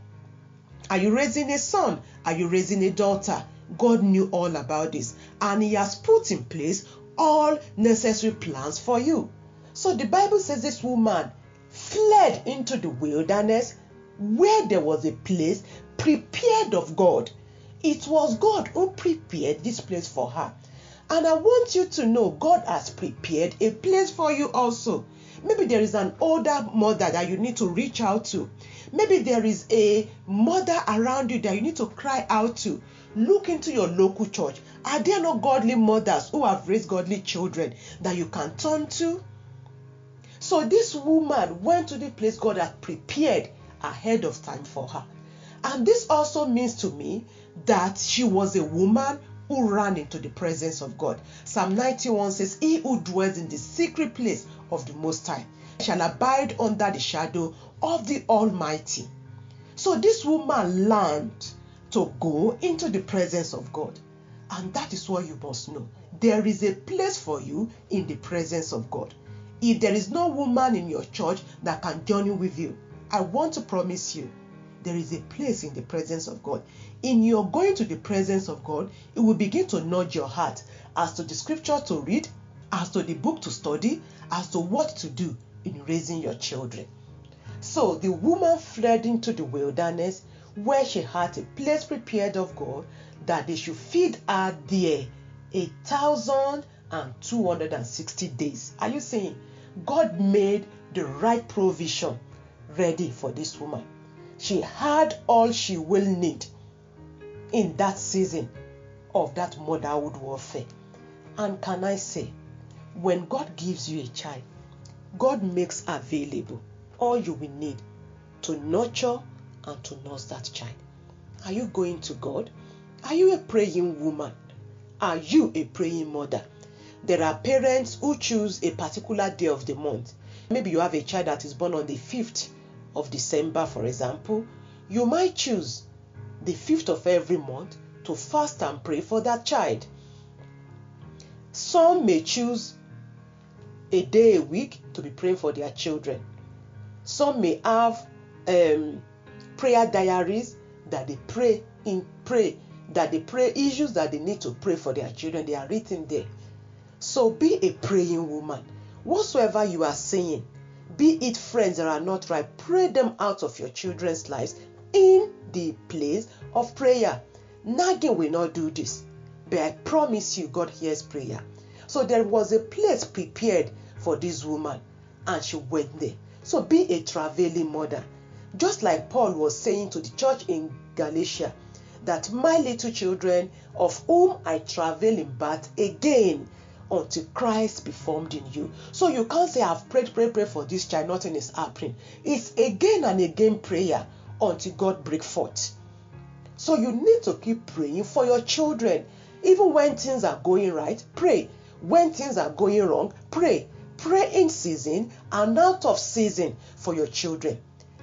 Are you raising a son? Are you raising a daughter? God knew all about this and He has put in place all necessary plans for you. So the Bible says this woman fled into the wilderness where there was a place prepared of God. It was God who prepared this place for her. And I want you to know God has prepared a place for you also. Maybe there is an older mother that you need to reach out to. Maybe there is a mother around you that you need to cry out to. Look into your local church. Are there no godly mothers who have raised godly children that you can turn to? So this woman went to the place God had prepared ahead of time for her. And this also means to me that she was a woman who ran into the presence of God. Psalm 91 says, He who dwells in the secret place of the Most High shall abide under the shadow of the Almighty. So this woman learned to go into the presence of God. And that is what you must know. There is a place for you in the presence of God. If there is no woman in your church that can journey with you, I want to promise you there is a place in the presence of God. In your going to the presence of God, it will begin to nudge your heart as to the scripture to read, as to the book to study, as to what to do in raising your children. So the woman fled into the wilderness where she had a place prepared of God that they should feed her there a thousand and two hundred and sixty days. Are you saying God made the right provision ready for this woman? She had all she will need in that season of that motherhood warfare. And can I say, when God gives you a child, God makes available all you will need to nurture and to nurse that child. Are you going to God? Are you a praying woman? Are you a praying mother? There are parents who choose a particular day of the month. Maybe you have a child that is born on the 5th of December, for example. You might choose the 5th of every month to fast and pray for that child. Some may choose a day a week to be praying for their children. Some may have um, prayer diaries that they pray in pray that they pray issues that they need to pray for their children. They are written there. So be a praying woman. Whatsoever you are saying, be it friends that are not right, pray them out of your children's lives in the place of prayer. Nagging will not do this, but I promise you, God hears prayer. So there was a place prepared for this woman, and she went there. So be a travailing mother. Just like Paul was saying to the church in Galatia, that my little children, of whom I travail in birth again, until Christ be formed in you. So you can't say, I've prayed, prayed, prayed for this child, nothing is happening. It's again and again prayer until God break forth. So you need to keep praying for your children. Even when things are going right, pray. When things are going wrong, pray. Pray in season and out of season for your children.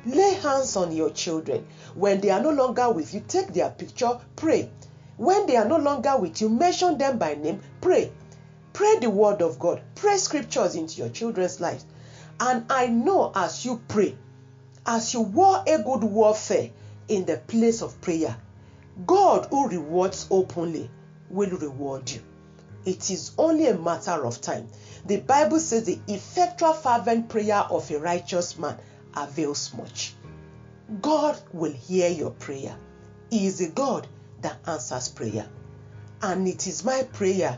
Lay hands on your children. When they are no longer with you, take their picture, pray. When they are no longer with you, mention them by name, pray. Pray the word of God. Pray scriptures into your children's lives. And I know as you pray, as you war a good warfare in the place of prayer, God who rewards openly will reward you. It is only a matter of time. The Bible says the effectual fervent prayer of a righteous man avails much. God will hear your prayer. He is a God that answers prayer. And it is my prayer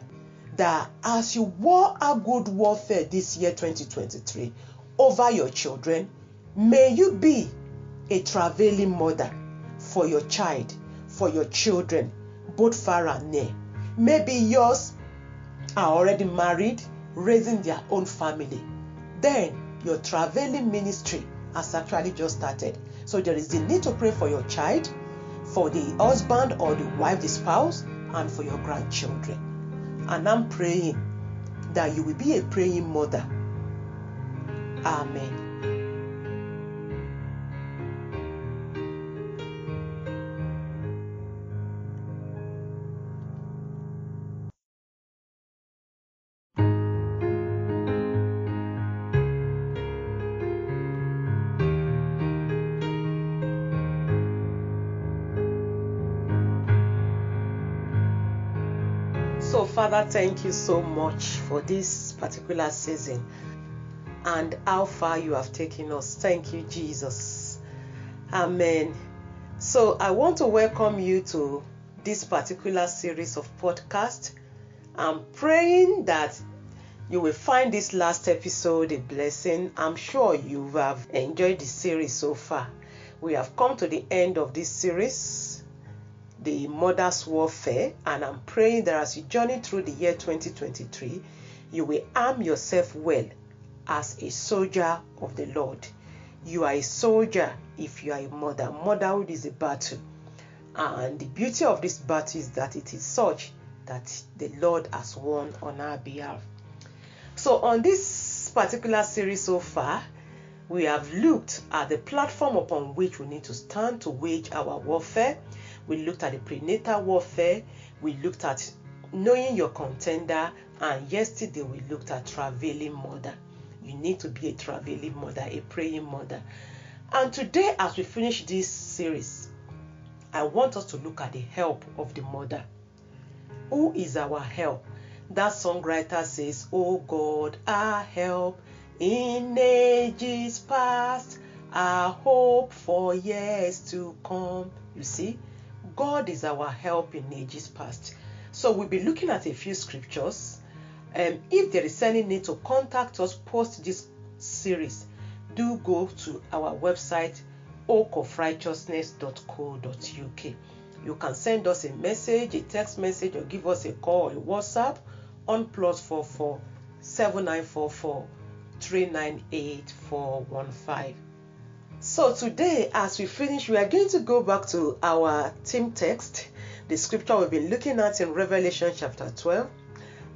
that as you war a good warfare this year 2023 over your children, may you be a travailing mother for your child, for your children, both far and near. Maybe yours are already married, raising their own family. Then your travailing ministry has actually just started. So there is the need to pray for your child, for the husband or the wife, the spouse, and for your grandchildren. And I'm praying that you will be a praying mother. Amen. Thank you so much for this particular season and how far you have taken us. Thank you, Jesus. Amen. So, I want to welcome you to this particular series of podcast. I'm praying that you will find this last episode a blessing. I'm sure you have enjoyed the series so far. We have come to the end of this series the mother's warfare and i'm praying that as you journey through the year 2023 you will arm yourself well as a soldier of the lord. You are a soldier if you are a mother. Motherhood is a battle. And the beauty of this battle is that it is such that the lord has won on our behalf. So on this particular series so far we have looked at the platform upon which we need to stand to wage our warfare we looked at the prenatal warfare, we looked at knowing your contender, and yesterday we looked at travailing mother. You need to be a travailing mother, a praying mother. And today, as we finish this series, I want us to look at the help of the mother. Who is our help? That songwriter says, Oh God, our help in ages past, our hope for years to come. You see, God is our help in ages past. So we'll be looking at a few scriptures. Um, if there is any need to contact us post this series, do go to our website oakofrighteousness.co.uk. You can send us a message, a text message, or give us a call, a WhatsApp on plus 44 7944 398 so today, as we finish, we are going to go back to our theme text the scripture we've been looking at in Revelation chapter 12.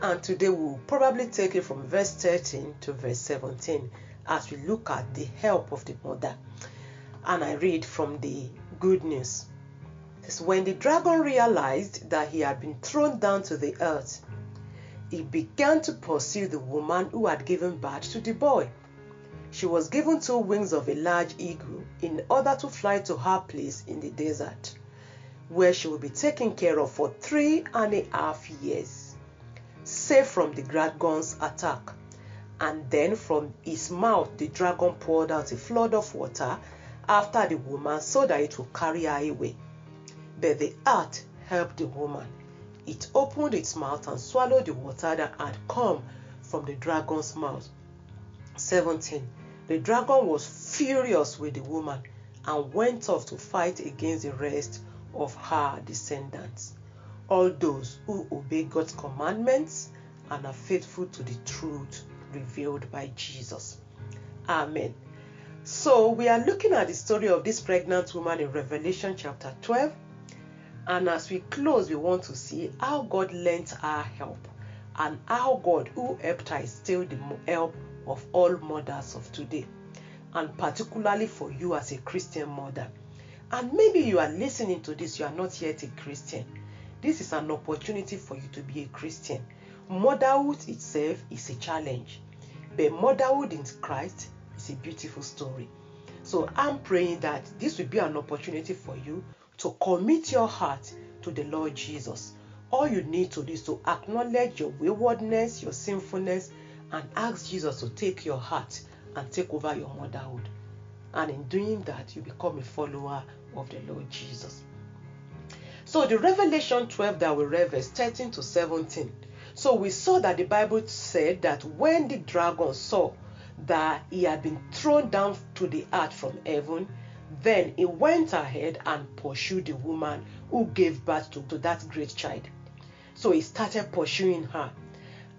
And today we'll probably take it from verse 13 to verse 17 as we look at the help of the mother. And I read from the good news. It's when the dragon realized that he had been thrown down to the earth, he began to pursue the woman who had given birth to the boy. She was given two wings of a large eagle in order to fly to her place in the desert, where she will be taken care of for three and a half years, safe from the dragon's attack. And then from his mouth, the dragon poured out a flood of water after the woman so that it would carry her away. But the earth helped the woman. It opened its mouth and swallowed the water that had come from the dragon's mouth. 17. The dragon was furious with the woman and went off to fight against the rest of her descendants, all those who obey God's commandments and are faithful to the truth revealed by Jesus. Amen. So, we are looking at the story of this pregnant woman in Revelation chapter 12. And as we close, we want to see how God lent her help and how God, who helped her, is still the help of all mothers of today, and particularly for you as a Christian mother. And maybe you are listening to this, you are not yet a Christian. This is an opportunity for you to be a Christian. Motherhood itself is a challenge, but motherhood in Christ is a beautiful story. So I'm praying that this will be an opportunity for you to commit your heart to the Lord Jesus. All you need to do is to acknowledge your waywardness, your sinfulness, and ask Jesus to take your heart and take over your motherhood. And in doing that, you become a follower of the Lord Jesus. So, the Revelation 12 that we read, verse 13 to 17. So, we saw that the Bible said that when the dragon saw that he had been thrown down to the earth from heaven, then he went ahead and pursued the woman who gave birth to, to that great child. So he started pursuing her.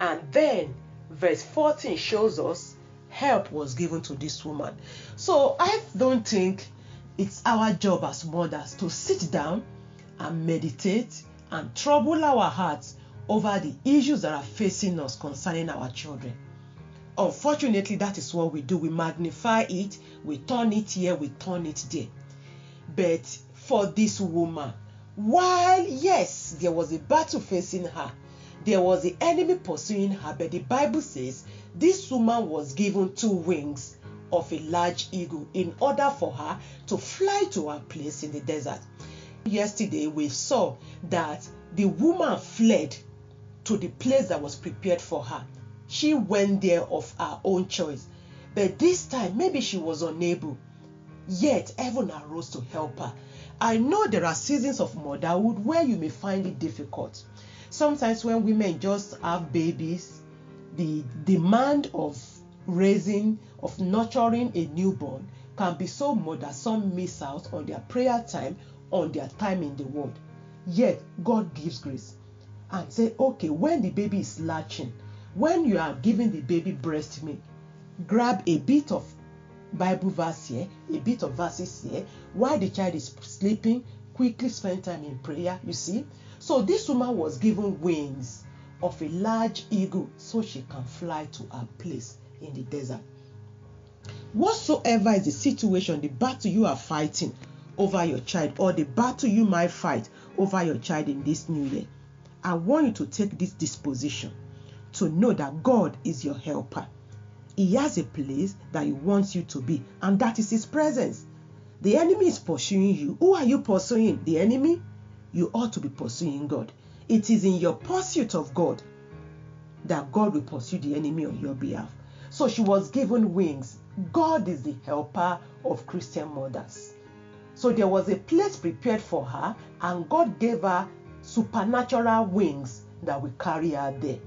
And then verse 14 shows us help was given to this woman. So I don't think it's our job as mothers to sit down and meditate and trouble our hearts over the issues that are facing us concerning our children. Unfortunately, that is what we do. We magnify it, we turn it here, we turn it there. But for this woman, while yes, there was a battle facing her, there was the enemy pursuing her, but the Bible says this woman was given two wings of a large eagle in order for her to fly to her place in the desert. Yesterday, we saw that the woman fled to the place that was prepared for her. She went there of her own choice. But this time, maybe she was unable. Yet, heaven arose to help her. I know there are seasons of motherhood where you may find it difficult. Sometimes, when women just have babies, the demand of raising, of nurturing a newborn can be so much that some miss out on their prayer time, on their time in the Word. Yet, God gives grace and say, okay, when the baby is latching, when you are giving the baby breast milk, grab a bit of Bible verse here, a bit of verses here, while the child is sleeping, quickly spend time in prayer. You see? So this woman was given wings of a large eagle so she can fly to her place in the desert. Whatsoever is the situation, the battle you are fighting over your child, or the battle you might fight over your child in this new year, I want you to take this disposition to know that God is your helper. He has a place that He wants you to be, and that is His presence. The enemy is pursuing you. Who are you pursuing? The enemy? You ought to be pursuing God. It is in your pursuit of God that God will pursue the enemy on your behalf. So she was given wings. God is the helper of Christian mothers. So there was a place prepared for her, and God gave her supernatural wings that will carry her there.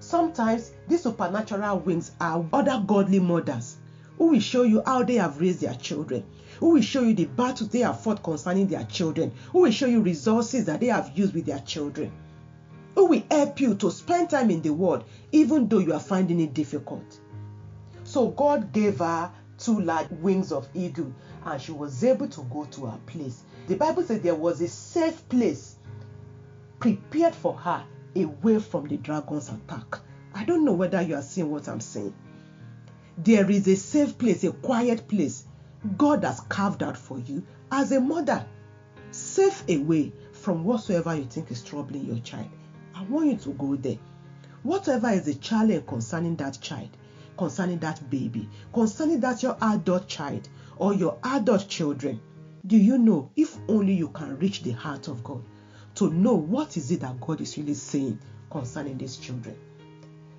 Sometimes these supernatural wings are other godly mothers who will show you how they have raised their children, who will show you the battles they have fought concerning their children, who will show you resources that they have used with their children, who will help you to spend time in the Word even though you are finding it difficult. So God gave her two large wings of eagle and she was able to go to her place. The Bible says there was a safe place prepared for her away from the dragon's attack. I don't know whether you are seeing what I'm saying. There is a safe place, a quiet place God has carved out for you as a mother, safe away from whatsoever you think is troubling your child. I want you to go there. Whatever is the challenge concerning that child, concerning that baby, concerning that your adult child or your adult children, do you know if only you can reach the heart of God to know what is it that God is really saying concerning these children?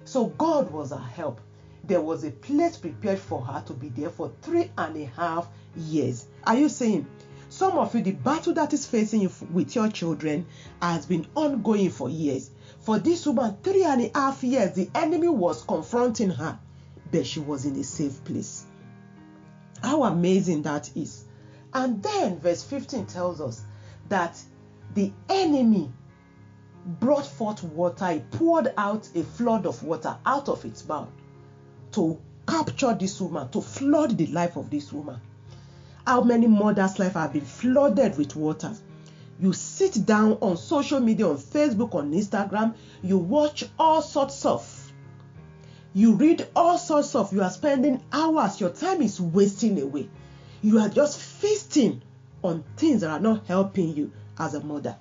So God was our help. There was a place prepared for her to be there for three and a half years. Are you saying? Some of you, the battle that is facing you with your children has been ongoing for years. For this woman, three and a half years, the enemy was confronting her, but she was in a safe place. How amazing that is. And then verse 15 tells us that the enemy brought forth water, he poured out a flood of water out of its mouth to capture this woman, to flood the life of this woman. How many mothers' life have been flooded with water? You sit down on social media, on Facebook, on Instagram, you watch all sorts of. You read all sorts of. You are spending hours, your time is wasting away. You are just feasting on things that are not helping you as a mother.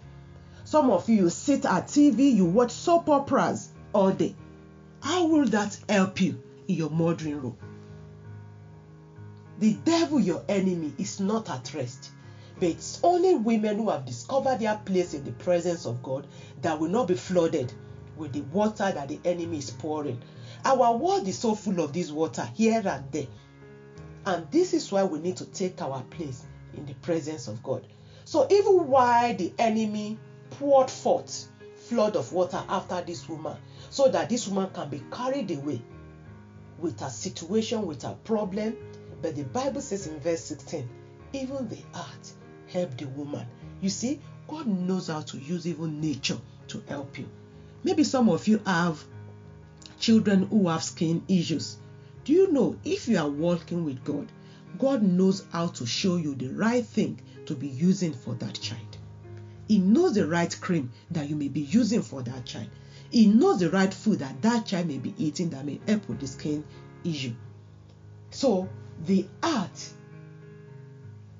Some of you, you sit at TV, you watch soap operas all day. How will that help you in your mothering role? The devil, your enemy, is not at rest. But it's only women who have discovered their place in the presence of God that will not be flooded with the water that the enemy is pouring. Our world is so full of this water here and there. And this is why we need to take our place in the presence of God. So even while the enemy poured forth flood of water after this woman, so that this woman can be carried away with her situation, with her problem. But the Bible says in verse 16, even the earth helped the woman. You see, God knows how to use even nature to help you. Maybe some of you have children who have skin issues. Do you know if you are walking with God, God knows how to show you the right thing to be using for that child. He knows the right cream that you may be using for that child. He knows the right food that that child may be eating that may help with the skin issue. So the earth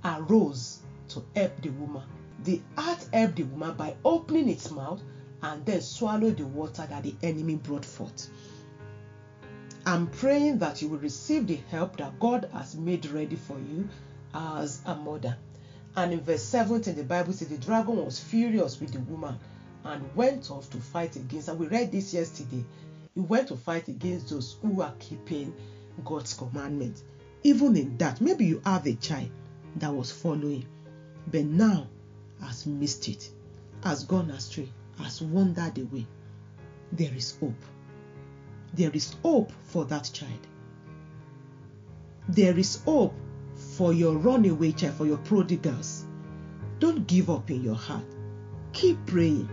arose to help the woman. The earth helped the woman by opening its mouth and then swallow the water that the enemy brought forth. I'm praying that you will receive the help that God has made ready for you as a mother. And in verse 17, the Bible says the dragon was furious with the woman and went off to fight against her. We read this yesterday. He went to fight against those who are keeping God's commandment. Even in that, maybe you have a child that was following, but now has missed it, has gone astray, has wandered away. There is hope. There is hope for that child. There is hope for your runaway child, for your prodigals. Don't give up in your heart. Keep praying.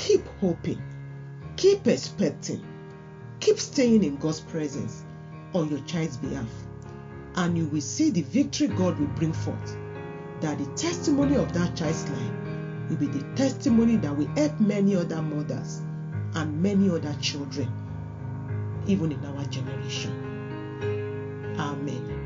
Keep hoping. Keep expecting. Keep staying in God's presence on your child's behalf. And you will see the victory God will bring forth. That the testimony of that child's life will be the testimony that will help many other mothers and many other children, even in our generation. Amen.